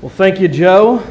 Well, thank you, Joe.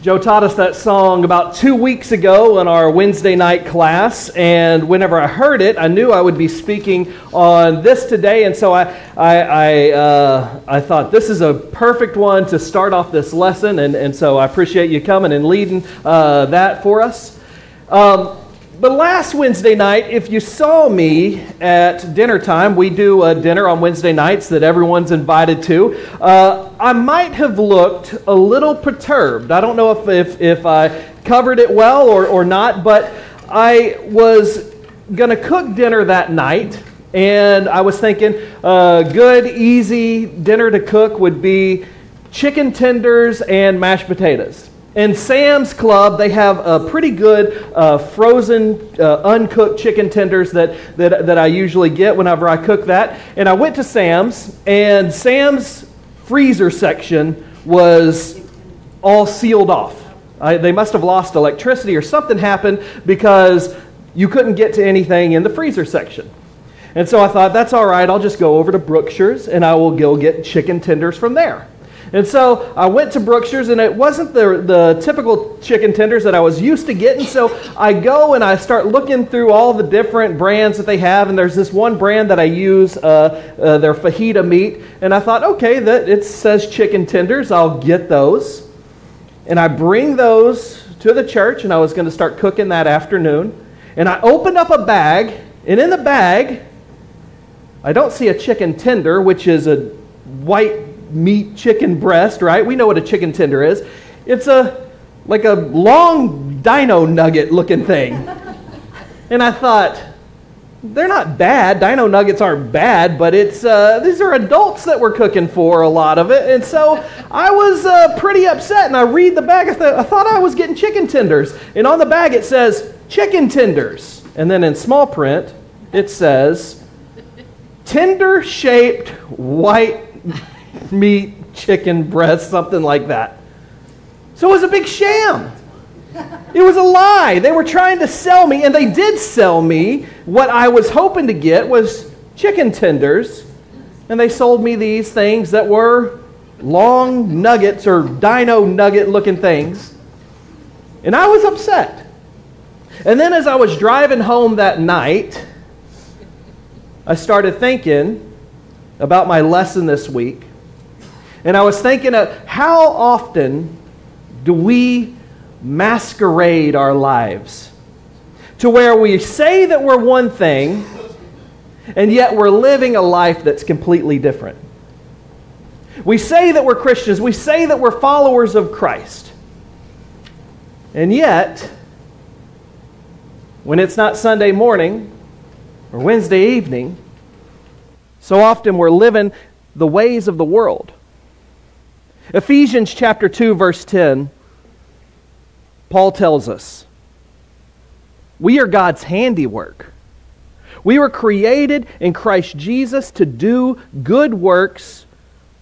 Joe taught us that song about two weeks ago in our Wednesday night class, and whenever I heard it, I knew I would be speaking on this today, and so I, I, I, uh, I thought this is a perfect one to start off this lesson, and, and so I appreciate you coming and leading uh, that for us. Um, but last Wednesday night, if you saw me at dinner time, we do a dinner on Wednesday nights that everyone's invited to. Uh, I might have looked a little perturbed. I don't know if, if, if I covered it well or, or not, but I was going to cook dinner that night. And I was thinking a uh, good, easy dinner to cook would be chicken tenders and mashed potatoes. In Sam's Club, they have a pretty good uh, frozen, uh, uncooked chicken tenders that, that, that I usually get whenever I cook that. And I went to Sam's, and Sam's freezer section was all sealed off. I, they must have lost electricity or something happened because you couldn't get to anything in the freezer section. And so I thought, that's all right, I'll just go over to Brookshire's and I will go get chicken tenders from there. And so I went to Brookshire's, and it wasn't the, the typical chicken tenders that I was used to getting. So I go and I start looking through all the different brands that they have, and there's this one brand that I use, uh, uh, their fajita meat. And I thought, okay, that it says chicken tenders, I'll get those. And I bring those to the church, and I was going to start cooking that afternoon. And I opened up a bag, and in the bag, I don't see a chicken tender, which is a white meat chicken breast, right? We know what a chicken tender is. It's a like a long dino nugget looking thing. and I thought, they're not bad. Dino nuggets aren't bad, but it's uh, these are adults that we're cooking for a lot of it, and so I was uh, pretty upset. And I read the bag. I, th- I thought I was getting chicken tenders, and on the bag it says chicken tenders, and then in small print it says tender shaped white meat, chicken breast, something like that. So it was a big sham. It was a lie. They were trying to sell me, and they did sell me. What I was hoping to get was chicken tenders, and they sold me these things that were long nuggets or dino nugget looking things. And I was upset. And then as I was driving home that night, I started thinking about my lesson this week and I was thinking of how often do we masquerade our lives to where we say that we're one thing and yet we're living a life that's completely different. We say that we're Christians, we say that we're followers of Christ. And yet, when it's not Sunday morning or Wednesday evening, so often we're living the ways of the world. Ephesians chapter 2 verse 10 Paul tells us we are God's handiwork. We were created in Christ Jesus to do good works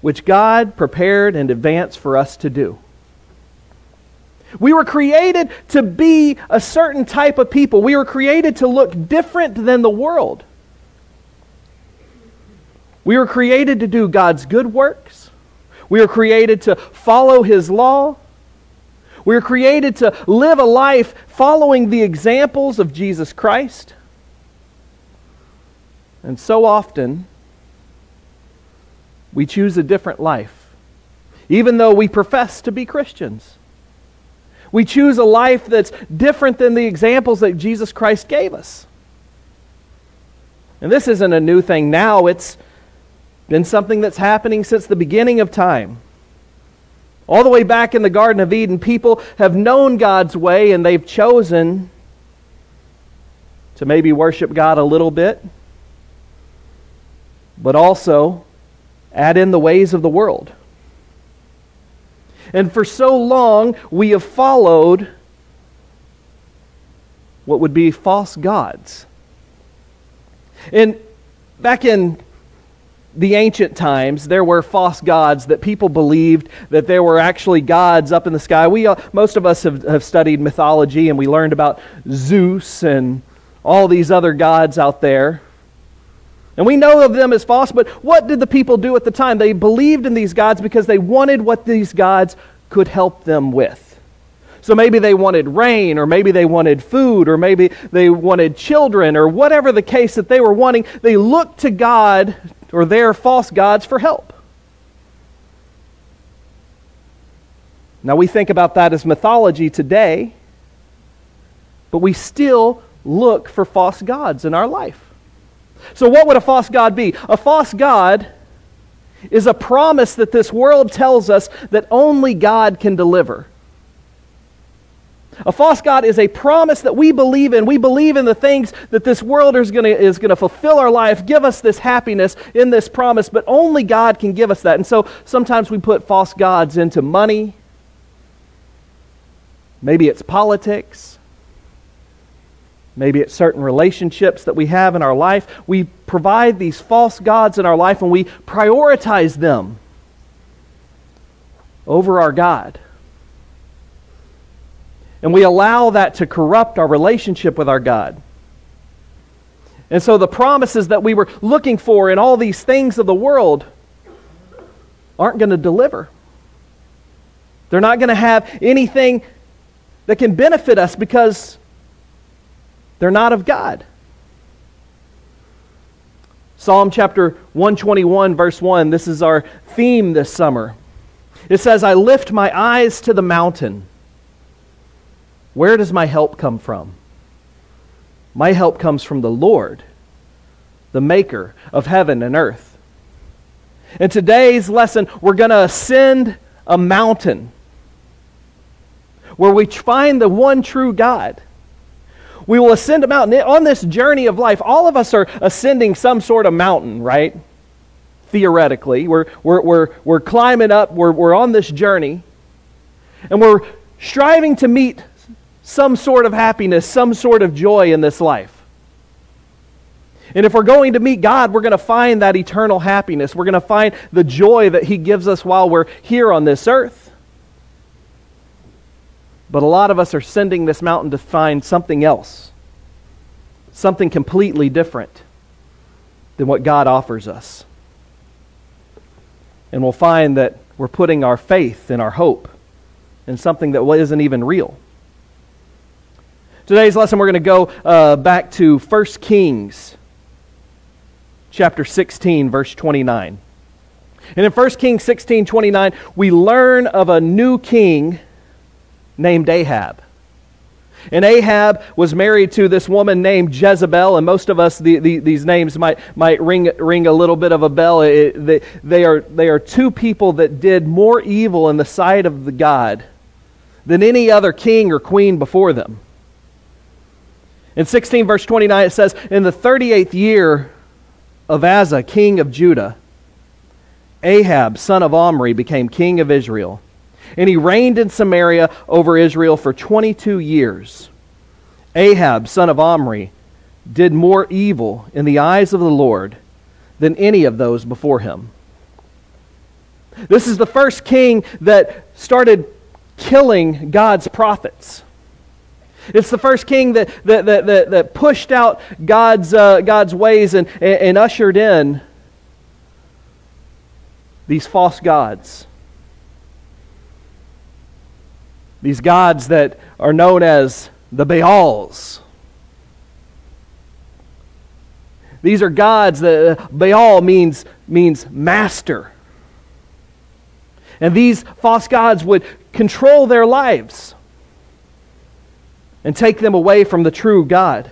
which God prepared in advance for us to do. We were created to be a certain type of people. We were created to look different than the world. We were created to do God's good works we are created to follow His law. We are created to live a life following the examples of Jesus Christ. And so often, we choose a different life, even though we profess to be Christians. We choose a life that's different than the examples that Jesus Christ gave us. And this isn't a new thing now, it's been something that's happening since the beginning of time. All the way back in the Garden of Eden, people have known God's way and they've chosen to maybe worship God a little bit, but also add in the ways of the world. And for so long, we have followed what would be false gods. And back in the ancient times, there were false gods that people believed that there were actually gods up in the sky. We, uh, most of us have, have studied mythology and we learned about Zeus and all these other gods out there. And we know of them as false, but what did the people do at the time? They believed in these gods because they wanted what these gods could help them with. So maybe they wanted rain, or maybe they wanted food, or maybe they wanted children, or whatever the case that they were wanting. They looked to God or their false gods for help. Now we think about that as mythology today, but we still look for false gods in our life. So, what would a false god be? A false god is a promise that this world tells us that only God can deliver. A false God is a promise that we believe in. We believe in the things that this world is going is to fulfill our life, give us this happiness in this promise, but only God can give us that. And so sometimes we put false gods into money. Maybe it's politics. Maybe it's certain relationships that we have in our life. We provide these false gods in our life and we prioritize them over our God. And we allow that to corrupt our relationship with our God. And so the promises that we were looking for in all these things of the world aren't going to deliver. They're not going to have anything that can benefit us because they're not of God. Psalm chapter 121, verse 1, this is our theme this summer. It says, I lift my eyes to the mountain. Where does my help come from? My help comes from the Lord, the maker of heaven and earth. In today's lesson, we're going to ascend a mountain where we find the one true God. We will ascend a mountain. On this journey of life, all of us are ascending some sort of mountain, right? Theoretically. We're, we're, we're, we're climbing up, we're, we're on this journey, and we're striving to meet some sort of happiness, some sort of joy in this life. And if we're going to meet God, we're going to find that eternal happiness. We're going to find the joy that He gives us while we're here on this earth. But a lot of us are sending this mountain to find something else, something completely different than what God offers us. And we'll find that we're putting our faith and our hope in something that isn't even real. Today's lesson, we're going to go uh, back to 1 Kings chapter 16, verse 29. And in 1 Kings 16, 29, we learn of a new king named Ahab. And Ahab was married to this woman named Jezebel, and most of us, the, the, these names might, might ring, ring a little bit of a bell. It, they, they, are, they are two people that did more evil in the sight of the God than any other king or queen before them. In 16, verse 29, it says, In the 38th year of Asa, king of Judah, Ahab, son of Omri, became king of Israel. And he reigned in Samaria over Israel for 22 years. Ahab, son of Omri, did more evil in the eyes of the Lord than any of those before him. This is the first king that started killing God's prophets. It's the first king that, that, that, that, that pushed out God's, uh, God's ways and, and, and ushered in these false gods. These gods that are known as the Baals. These are gods that uh, Baal means, means master. And these false gods would control their lives and take them away from the true God.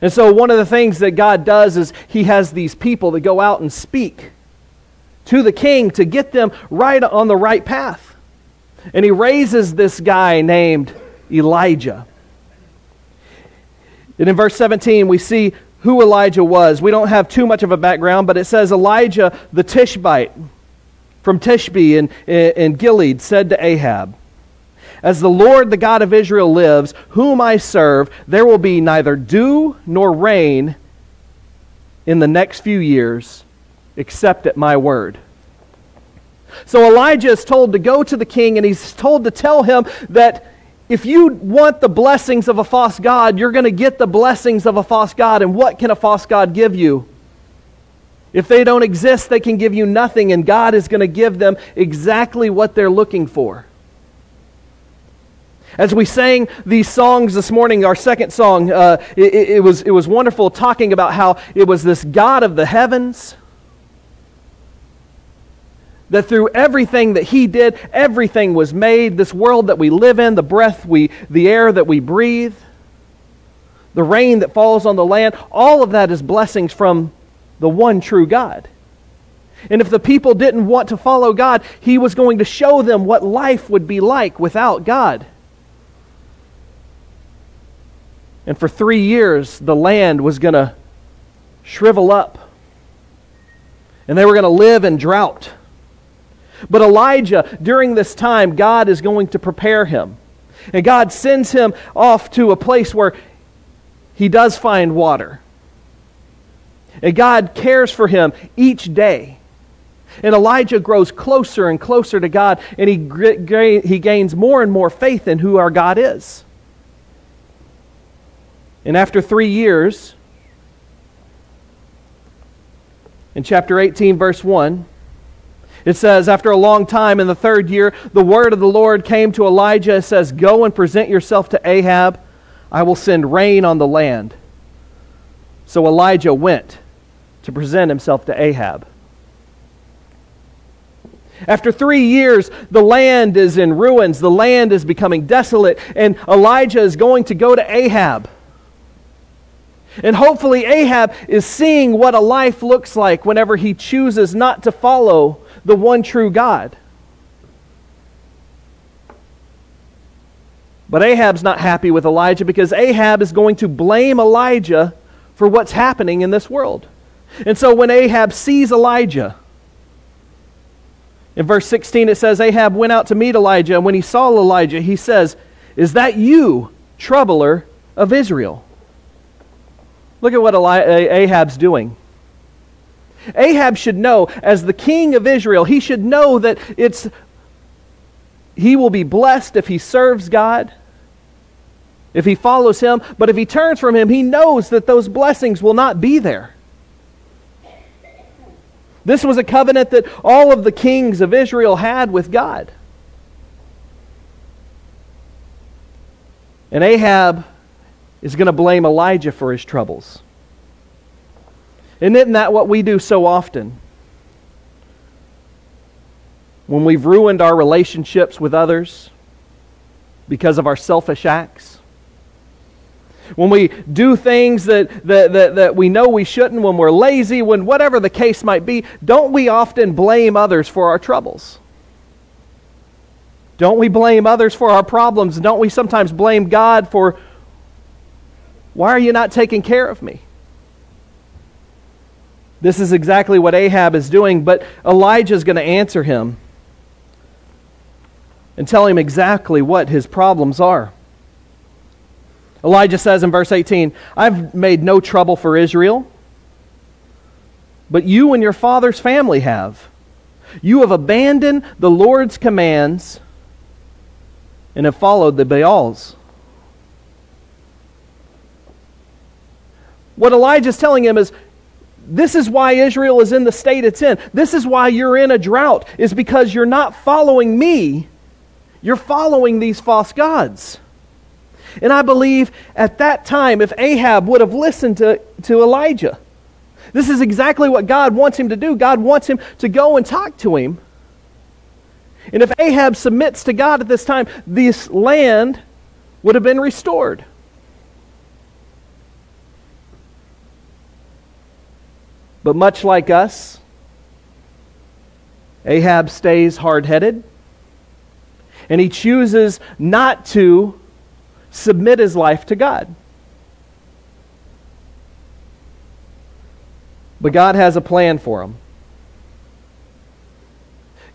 And so, one of the things that God does is He has these people that go out and speak to the king to get them right on the right path. And He raises this guy named Elijah. And in verse 17, we see who Elijah was. We don't have too much of a background, but it says Elijah the Tishbite from Tishbe in, in Gilead said to Ahab, as the Lord, the God of Israel, lives, whom I serve, there will be neither dew nor rain in the next few years except at my word. So Elijah is told to go to the king and he's told to tell him that if you want the blessings of a false God, you're going to get the blessings of a false God. And what can a false God give you? If they don't exist, they can give you nothing, and God is going to give them exactly what they're looking for. As we sang these songs this morning, our second song, uh, it, it, was, it was wonderful talking about how it was this God of the heavens that through everything that he did, everything was made. This world that we live in, the breath we, the air that we breathe, the rain that falls on the land, all of that is blessings from the one true God. And if the people didn't want to follow God, he was going to show them what life would be like without God. And for three years, the land was going to shrivel up. And they were going to live in drought. But Elijah, during this time, God is going to prepare him. And God sends him off to a place where he does find water. And God cares for him each day. And Elijah grows closer and closer to God, and he, he gains more and more faith in who our God is. And after three years, in chapter 18, verse 1, it says, After a long time, in the third year, the word of the Lord came to Elijah. It says, Go and present yourself to Ahab. I will send rain on the land. So Elijah went to present himself to Ahab. After three years, the land is in ruins. The land is becoming desolate, and Elijah is going to go to Ahab. And hopefully, Ahab is seeing what a life looks like whenever he chooses not to follow the one true God. But Ahab's not happy with Elijah because Ahab is going to blame Elijah for what's happening in this world. And so when Ahab sees Elijah, in verse 16 it says, Ahab went out to meet Elijah, and when he saw Elijah, he says, Is that you, troubler of Israel? Look at what Ahab's doing. Ahab should know, as the king of Israel, he should know that it's he will be blessed if he serves God, if he follows him, but if he turns from him, he knows that those blessings will not be there. This was a covenant that all of the kings of Israel had with God. And Ahab is going to blame Elijah for his troubles. And isn't that what we do so often? When we've ruined our relationships with others because of our selfish acts. When we do things that, that, that, that we know we shouldn't, when we're lazy, when whatever the case might be, don't we often blame others for our troubles? Don't we blame others for our problems? Don't we sometimes blame God for, why are you not taking care of me? This is exactly what Ahab is doing, but Elijah is going to answer him and tell him exactly what his problems are. Elijah says in verse 18, I've made no trouble for Israel, but you and your father's family have. You have abandoned the Lord's commands and have followed the Baals. What Elijah is telling him is this is why Israel is in the state it's in. This is why you're in a drought, is because you're not following me. You're following these false gods. And I believe at that time, if Ahab would have listened to, to Elijah, this is exactly what God wants him to do. God wants him to go and talk to him. And if Ahab submits to God at this time, this land would have been restored. But much like us, Ahab stays hard headed, and he chooses not to submit his life to God. But God has a plan for him.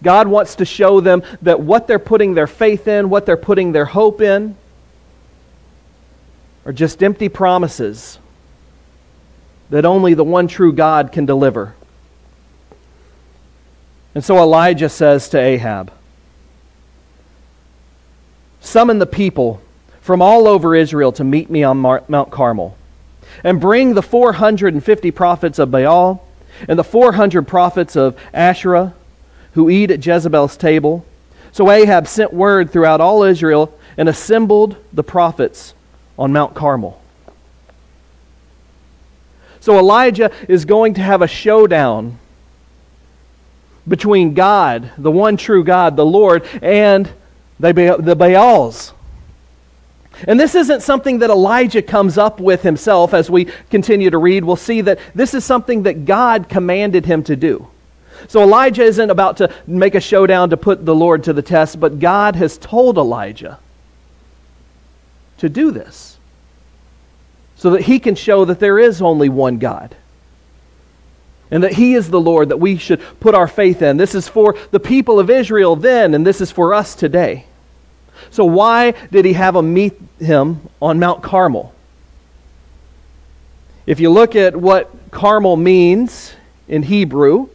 God wants to show them that what they're putting their faith in, what they're putting their hope in, are just empty promises that only the one true God can deliver. And so Elijah says to Ahab, Summon the people from all over Israel to meet me on Mount Carmel. And bring the 450 prophets of Baal and the 400 prophets of Asherah who eat at Jezebel's table. So Ahab sent word throughout all Israel and assembled the prophets on Mount Carmel. So Elijah is going to have a showdown between God, the one true God, the Lord, and the the Baals. And this isn't something that Elijah comes up with himself as we continue to read. We'll see that this is something that God commanded him to do. So Elijah isn't about to make a showdown to put the Lord to the test, but God has told Elijah to do this so that he can show that there is only one God and that he is the Lord that we should put our faith in. This is for the people of Israel then, and this is for us today. So, why did he have them meet him on Mount Carmel? If you look at what Carmel means in Hebrew,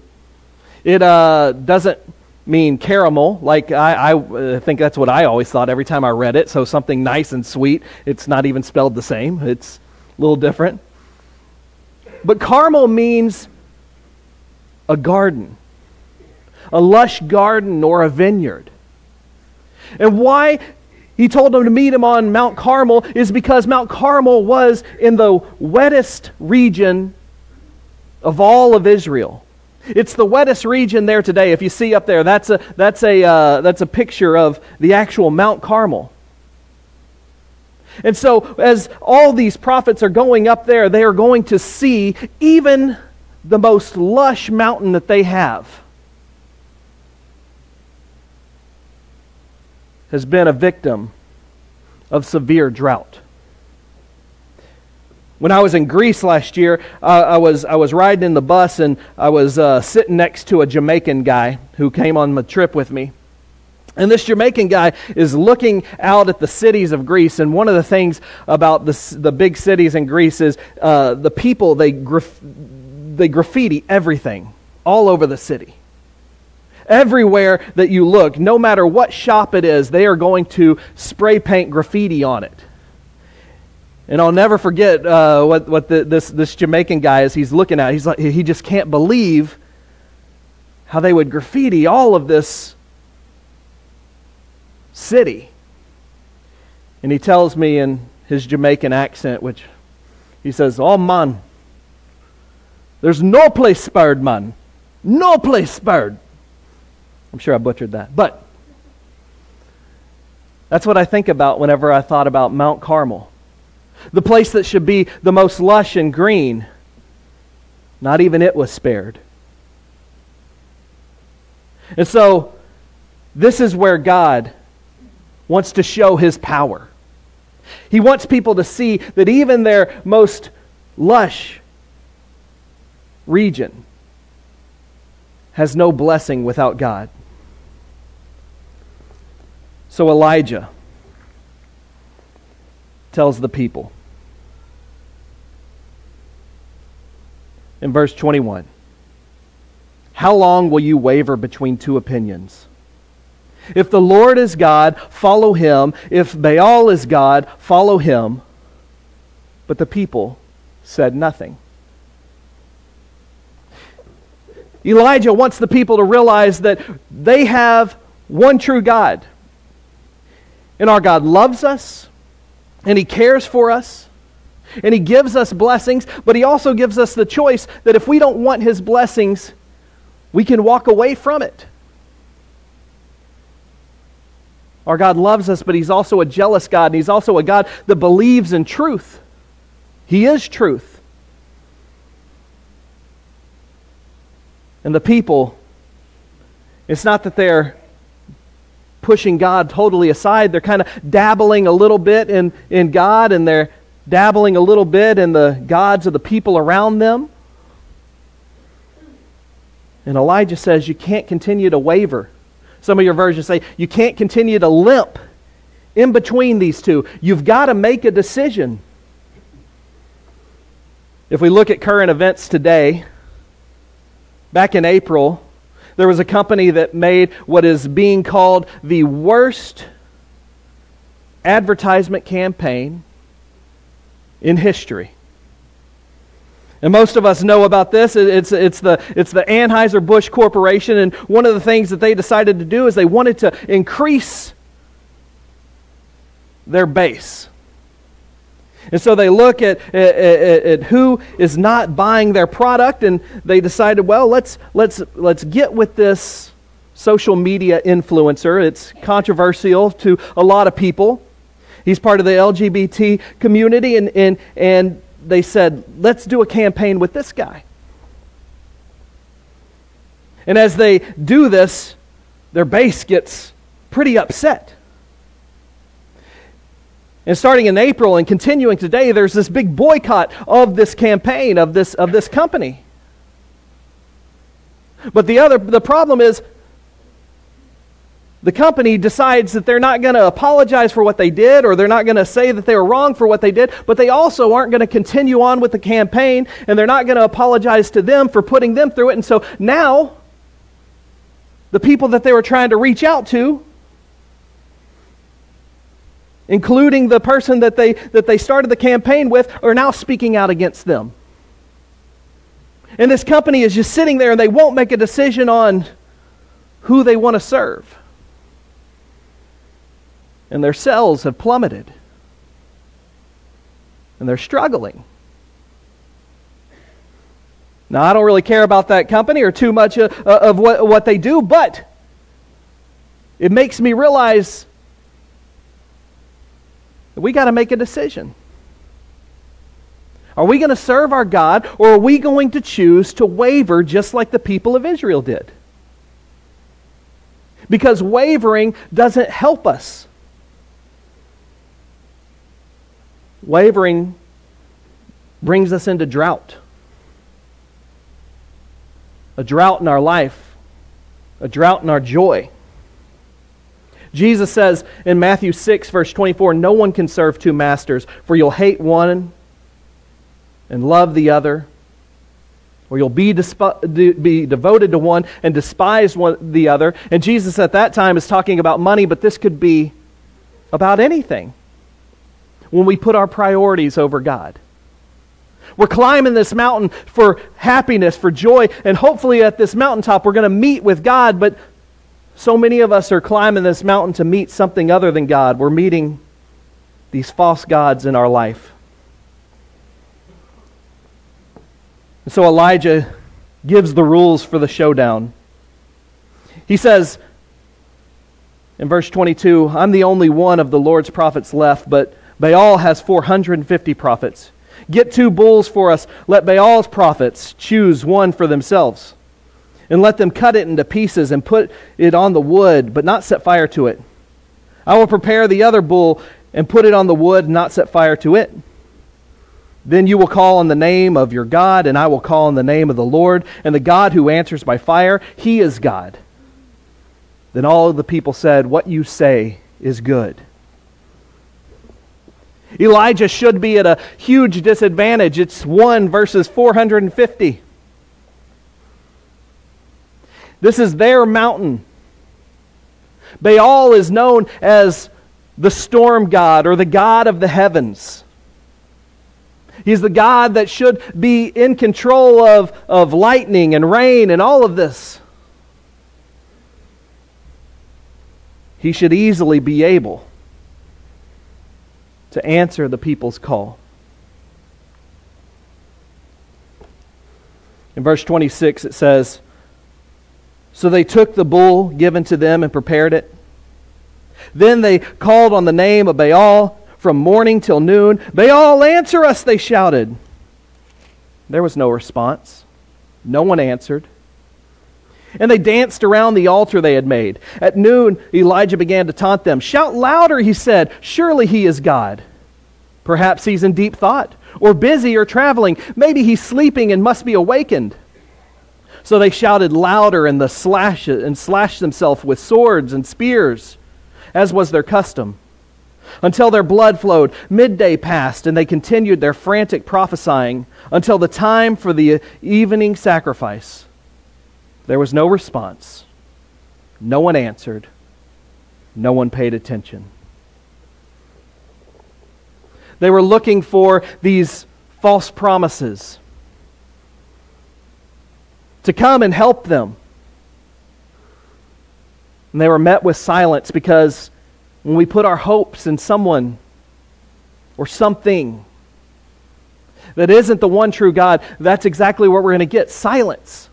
it uh, doesn't mean caramel. Like I, I think that's what I always thought every time I read it. So something nice and sweet. It's not even spelled the same. It's a little different. But Carmel means a garden, a lush garden or a vineyard. And why he told them to meet him on Mount Carmel is because Mount Carmel was in the wettest region of all of Israel. It's the wettest region there today. If you see up there, that's a, that's a, uh, that's a picture of the actual Mount Carmel. And so, as all these prophets are going up there, they are going to see even the most lush mountain that they have has been a victim of severe drought. When I was in Greece last year, uh, I, was, I was riding in the bus and I was uh, sitting next to a Jamaican guy who came on the trip with me. And this Jamaican guy is looking out at the cities of Greece. And one of the things about the, the big cities in Greece is uh, the people, they, graf- they graffiti everything all over the city. Everywhere that you look, no matter what shop it is, they are going to spray paint graffiti on it. And I'll never forget uh, what, what the, this, this Jamaican guy is he's looking at. He's like, he just can't believe how they would graffiti all of this city. And he tells me in his Jamaican accent, which he says, Oh, man, there's no place spared, man. No place spared. I'm sure I butchered that. But that's what I think about whenever I thought about Mount Carmel. The place that should be the most lush and green. Not even it was spared. And so, this is where God wants to show his power. He wants people to see that even their most lush region has no blessing without God. So Elijah tells the people in verse 21 How long will you waver between two opinions? If the Lord is God, follow him. If Baal is God, follow him. But the people said nothing. Elijah wants the people to realize that they have one true God. And our God loves us, and He cares for us, and He gives us blessings, but He also gives us the choice that if we don't want His blessings, we can walk away from it. Our God loves us, but He's also a jealous God, and He's also a God that believes in truth. He is truth. And the people, it's not that they're pushing God totally aside. They're kind of dabbling a little bit in, in God and they're dabbling a little bit in the gods of the people around them. And Elijah says you can't continue to waver. Some of your versions say you can't continue to limp in between these two. You've got to make a decision. If we look at current events today, back in April, there was a company that made what is being called the worst advertisement campaign in history. And most of us know about this. It's, it's, the, it's the Anheuser-Busch Corporation, and one of the things that they decided to do is they wanted to increase their base. And so they look at, at, at, who is not buying their product, and they decided, well, let's, let's, let's get with this social media influencer. It's controversial to a lot of people. He's part of the LGBT community, and, and, and they said, let's do a campaign with this guy. And as they do this, their base gets pretty upset. And starting in April and continuing today, there's this big boycott of this campaign, of this, of this company. But the other the problem is the company decides that they're not going to apologize for what they did or they're not going to say that they were wrong for what they did, but they also aren't going to continue on with the campaign and they're not going to apologize to them for putting them through it. And so now, the people that they were trying to reach out to, including the person that they, that they started the campaign with, are now speaking out against them. And this company is just sitting there and they won't make a decision on who they want to serve and their cells have plummeted. And they're struggling. Now, I don't really care about that company or too much of, uh, of what, what they do, but it makes me realize that we got to make a decision. Are we going to serve our God, or are we going to choose to waver just like the people of Israel did? Because wavering doesn't help us. Wavering brings us into drought. A drought in our life, a drought in our joy. Jesus says in Matthew 6, verse 24, No one can serve two masters, for you'll hate one and love the other, or you'll be, disp- be devoted to one and despise one, the other. And Jesus at that time is talking about money, but this could be about anything when we put our priorities over God. We're climbing this mountain for happiness, for joy, and hopefully at this mountaintop we're going to meet with God, but so many of us are climbing this mountain to meet something other than God. We're meeting these false gods in our life. And so Elijah gives the rules for the showdown. He says in verse 22 I'm the only one of the Lord's prophets left, but Baal has 450 prophets. Get two bulls for us. Let Baal's prophets choose one for themselves. And let them cut it into pieces and put it on the wood, but not set fire to it. I will prepare the other bull and put it on the wood, not set fire to it. Then you will call on the name of your God, and I will call on the name of the Lord, and the God who answers by fire, he is God. Then all of the people said, What you say is good. Elijah should be at a huge disadvantage. It's 1 versus 450. This is their mountain. Baal is known as the storm god or the god of the heavens. He's the God that should be in control of, of lightning and rain and all of this. He should easily be able to answer the people's call. In verse 26, it says, So they took the bull given to them and prepared it. Then they called on the name of Baal from morning till noon. Baal, answer us, they shouted. There was no response. No one answered. And they danced around the altar they had made. At noon, Elijah began to taunt them. Shout louder, he said. Surely he is God. Perhaps he's in deep thought, or busy, or traveling. Maybe he's sleeping and must be awakened. So they shouted louder and, the slash, and slashed themselves with swords and spears, as was their custom. Until their blood flowed, midday passed, and they continued their frantic prophesying until the time for the evening sacrifice. There was no response. No one answered. No one paid attention. They were looking for these false promises to come and help them. And they were met with silence because when we put our hopes in someone or something that isn't the one true God, that's exactly what we're going to get silence.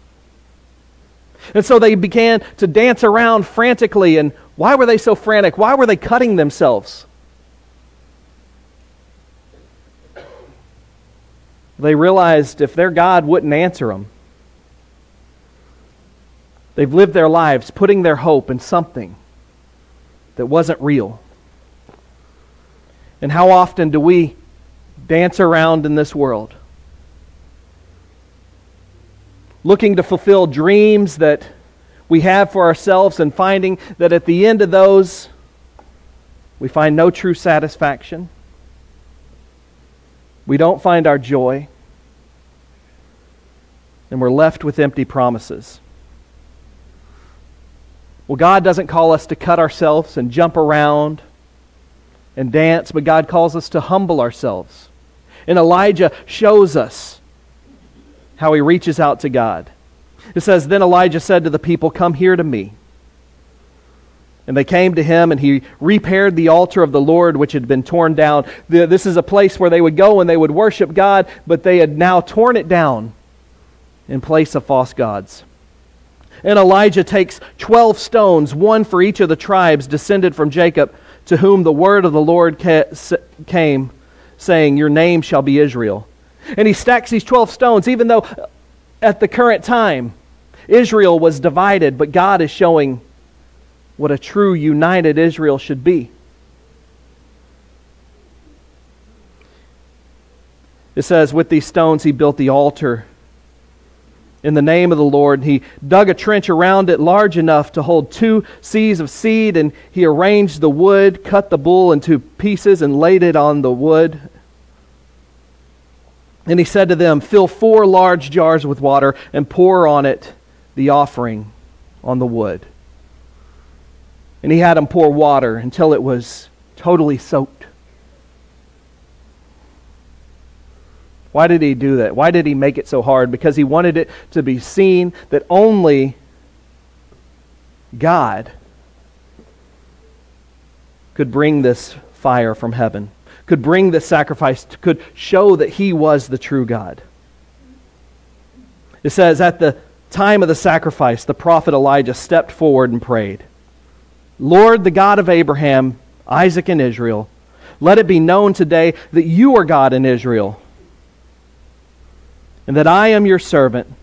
And so they began to dance around frantically. And why were they so frantic? Why were they cutting themselves? They realized if their God wouldn't answer them, they've lived their lives putting their hope in something that wasn't real. And how often do we dance around in this world? Looking to fulfill dreams that we have for ourselves and finding that at the end of those, we find no true satisfaction. We don't find our joy. And we're left with empty promises. Well, God doesn't call us to cut ourselves and jump around and dance, but God calls us to humble ourselves. And Elijah shows us how he reaches out to God. It says, Then Elijah said to the people, Come here to me. And they came to him, and he repaired the altar of the Lord which had been torn down. This is a place where they would go and they would worship God, but they had now torn it down in place of false gods. And Elijah takes 12 stones, one for each of the tribes descended from Jacob, to whom the word of the Lord came, saying, Your name shall be Israel. And he stacks these 12 stones, even though uh, at the current time Israel was divided, but God is showing what a true united Israel should be. It says, With these stones he built the altar in the name of the Lord. He dug a trench around it large enough to hold two seahs of seed, and he arranged the wood, cut the bull into pieces, and laid it on the wood. And he said to them, Fill four large jars with water and pour on it the offering on the wood. And he had them pour water until it was totally soaked. Why did he do that? Why did he make it so hard? Because he wanted it to be seen that only God could bring this fire from heaven, could bring this sacrifice, could show that he was the true God. It says, At the time of the sacrifice, the prophet Elijah stepped forward and prayed Lord, the God of Abraham, Isaac, and Israel, let it be known today that you are God in Israel and that I am your servant,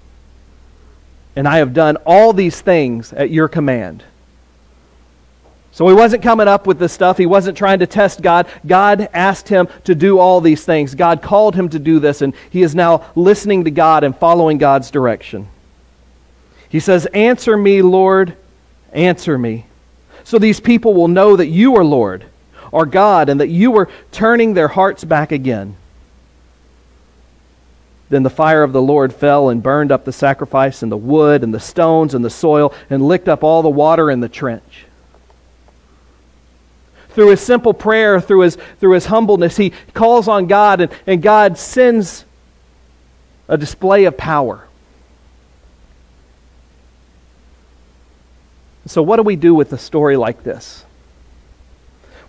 and I have done all these things at your command. So he wasn't coming up with this stuff. He wasn't trying to test God. God asked him to do all these things. God called him to do this, and he is now listening to God and following God's direction. He says, Answer me, Lord, answer me. So these people will know that you are Lord, or God, and that you are turning their hearts back again. Then the fire of the Lord fell and burned up the sacrifice and the wood and the stones and the soil and licked up all the water in the trench. Through his simple prayer, through his, through his humbleness, he calls on God, and, and God sends a display of power. So, what do we do with a story like this?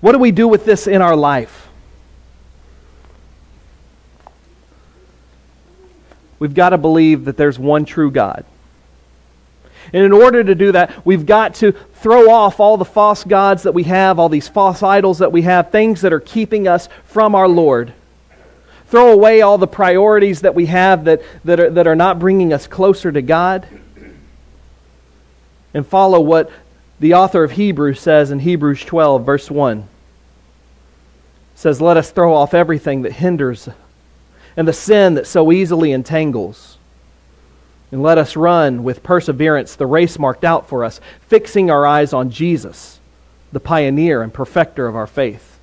What do we do with this in our life? we've got to believe that there's one true God. And in order to do that, we've got to throw off all the false gods that we have, all these false idols that we have, things that are keeping us from our Lord. Throw away all the priorities that we have that, that, are, that are not bringing us closer to God. And follow what the author of Hebrews says in Hebrews 12, verse 1. It says, Let us throw off everything that hinders and the sin that so easily entangles. And let us run with perseverance the race marked out for us, fixing our eyes on Jesus, the pioneer and perfecter of our faith.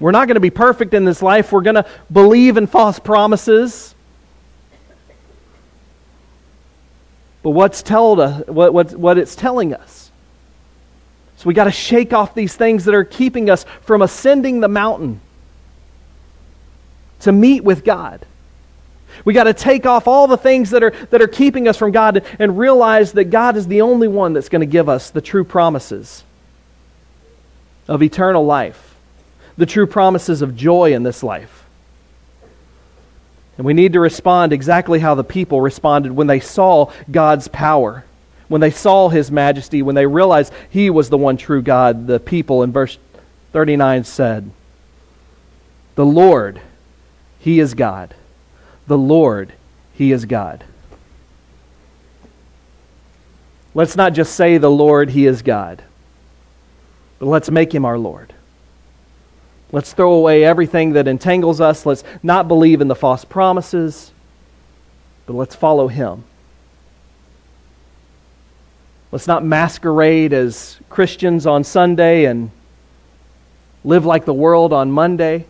We're not going to be perfect in this life. We're going to believe in false promises. But what's told us, what, what, what it's telling us So we got to shake off these things that are keeping us from ascending the mountain to meet with God. We got to take off all the things that are, that are keeping us from God and realize that God is the only one that's going to give us the true promises of eternal life, the true promises of joy in this life. And we need to respond exactly how the people responded when they saw God's power, when they saw his majesty, when they realized he was the one true God. The people in verse 39 said, The Lord, he is God. The Lord, he is God. Let's not just say the Lord, he is God, but let's make him our Lord. Let's throw away everything that entangles us. Let's not believe in the false promises, but let's follow Him. Let's not masquerade as Christians on Sunday and live like the world on Monday.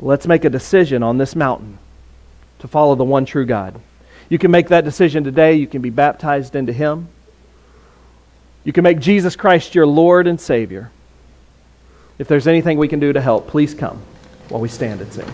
Let's make a decision on this mountain to follow the one true God. You can make that decision today. You can be baptized into Him. You can make Jesus Christ your Lord and Savior. If there's anything we can do to help, please come while we stand and sing.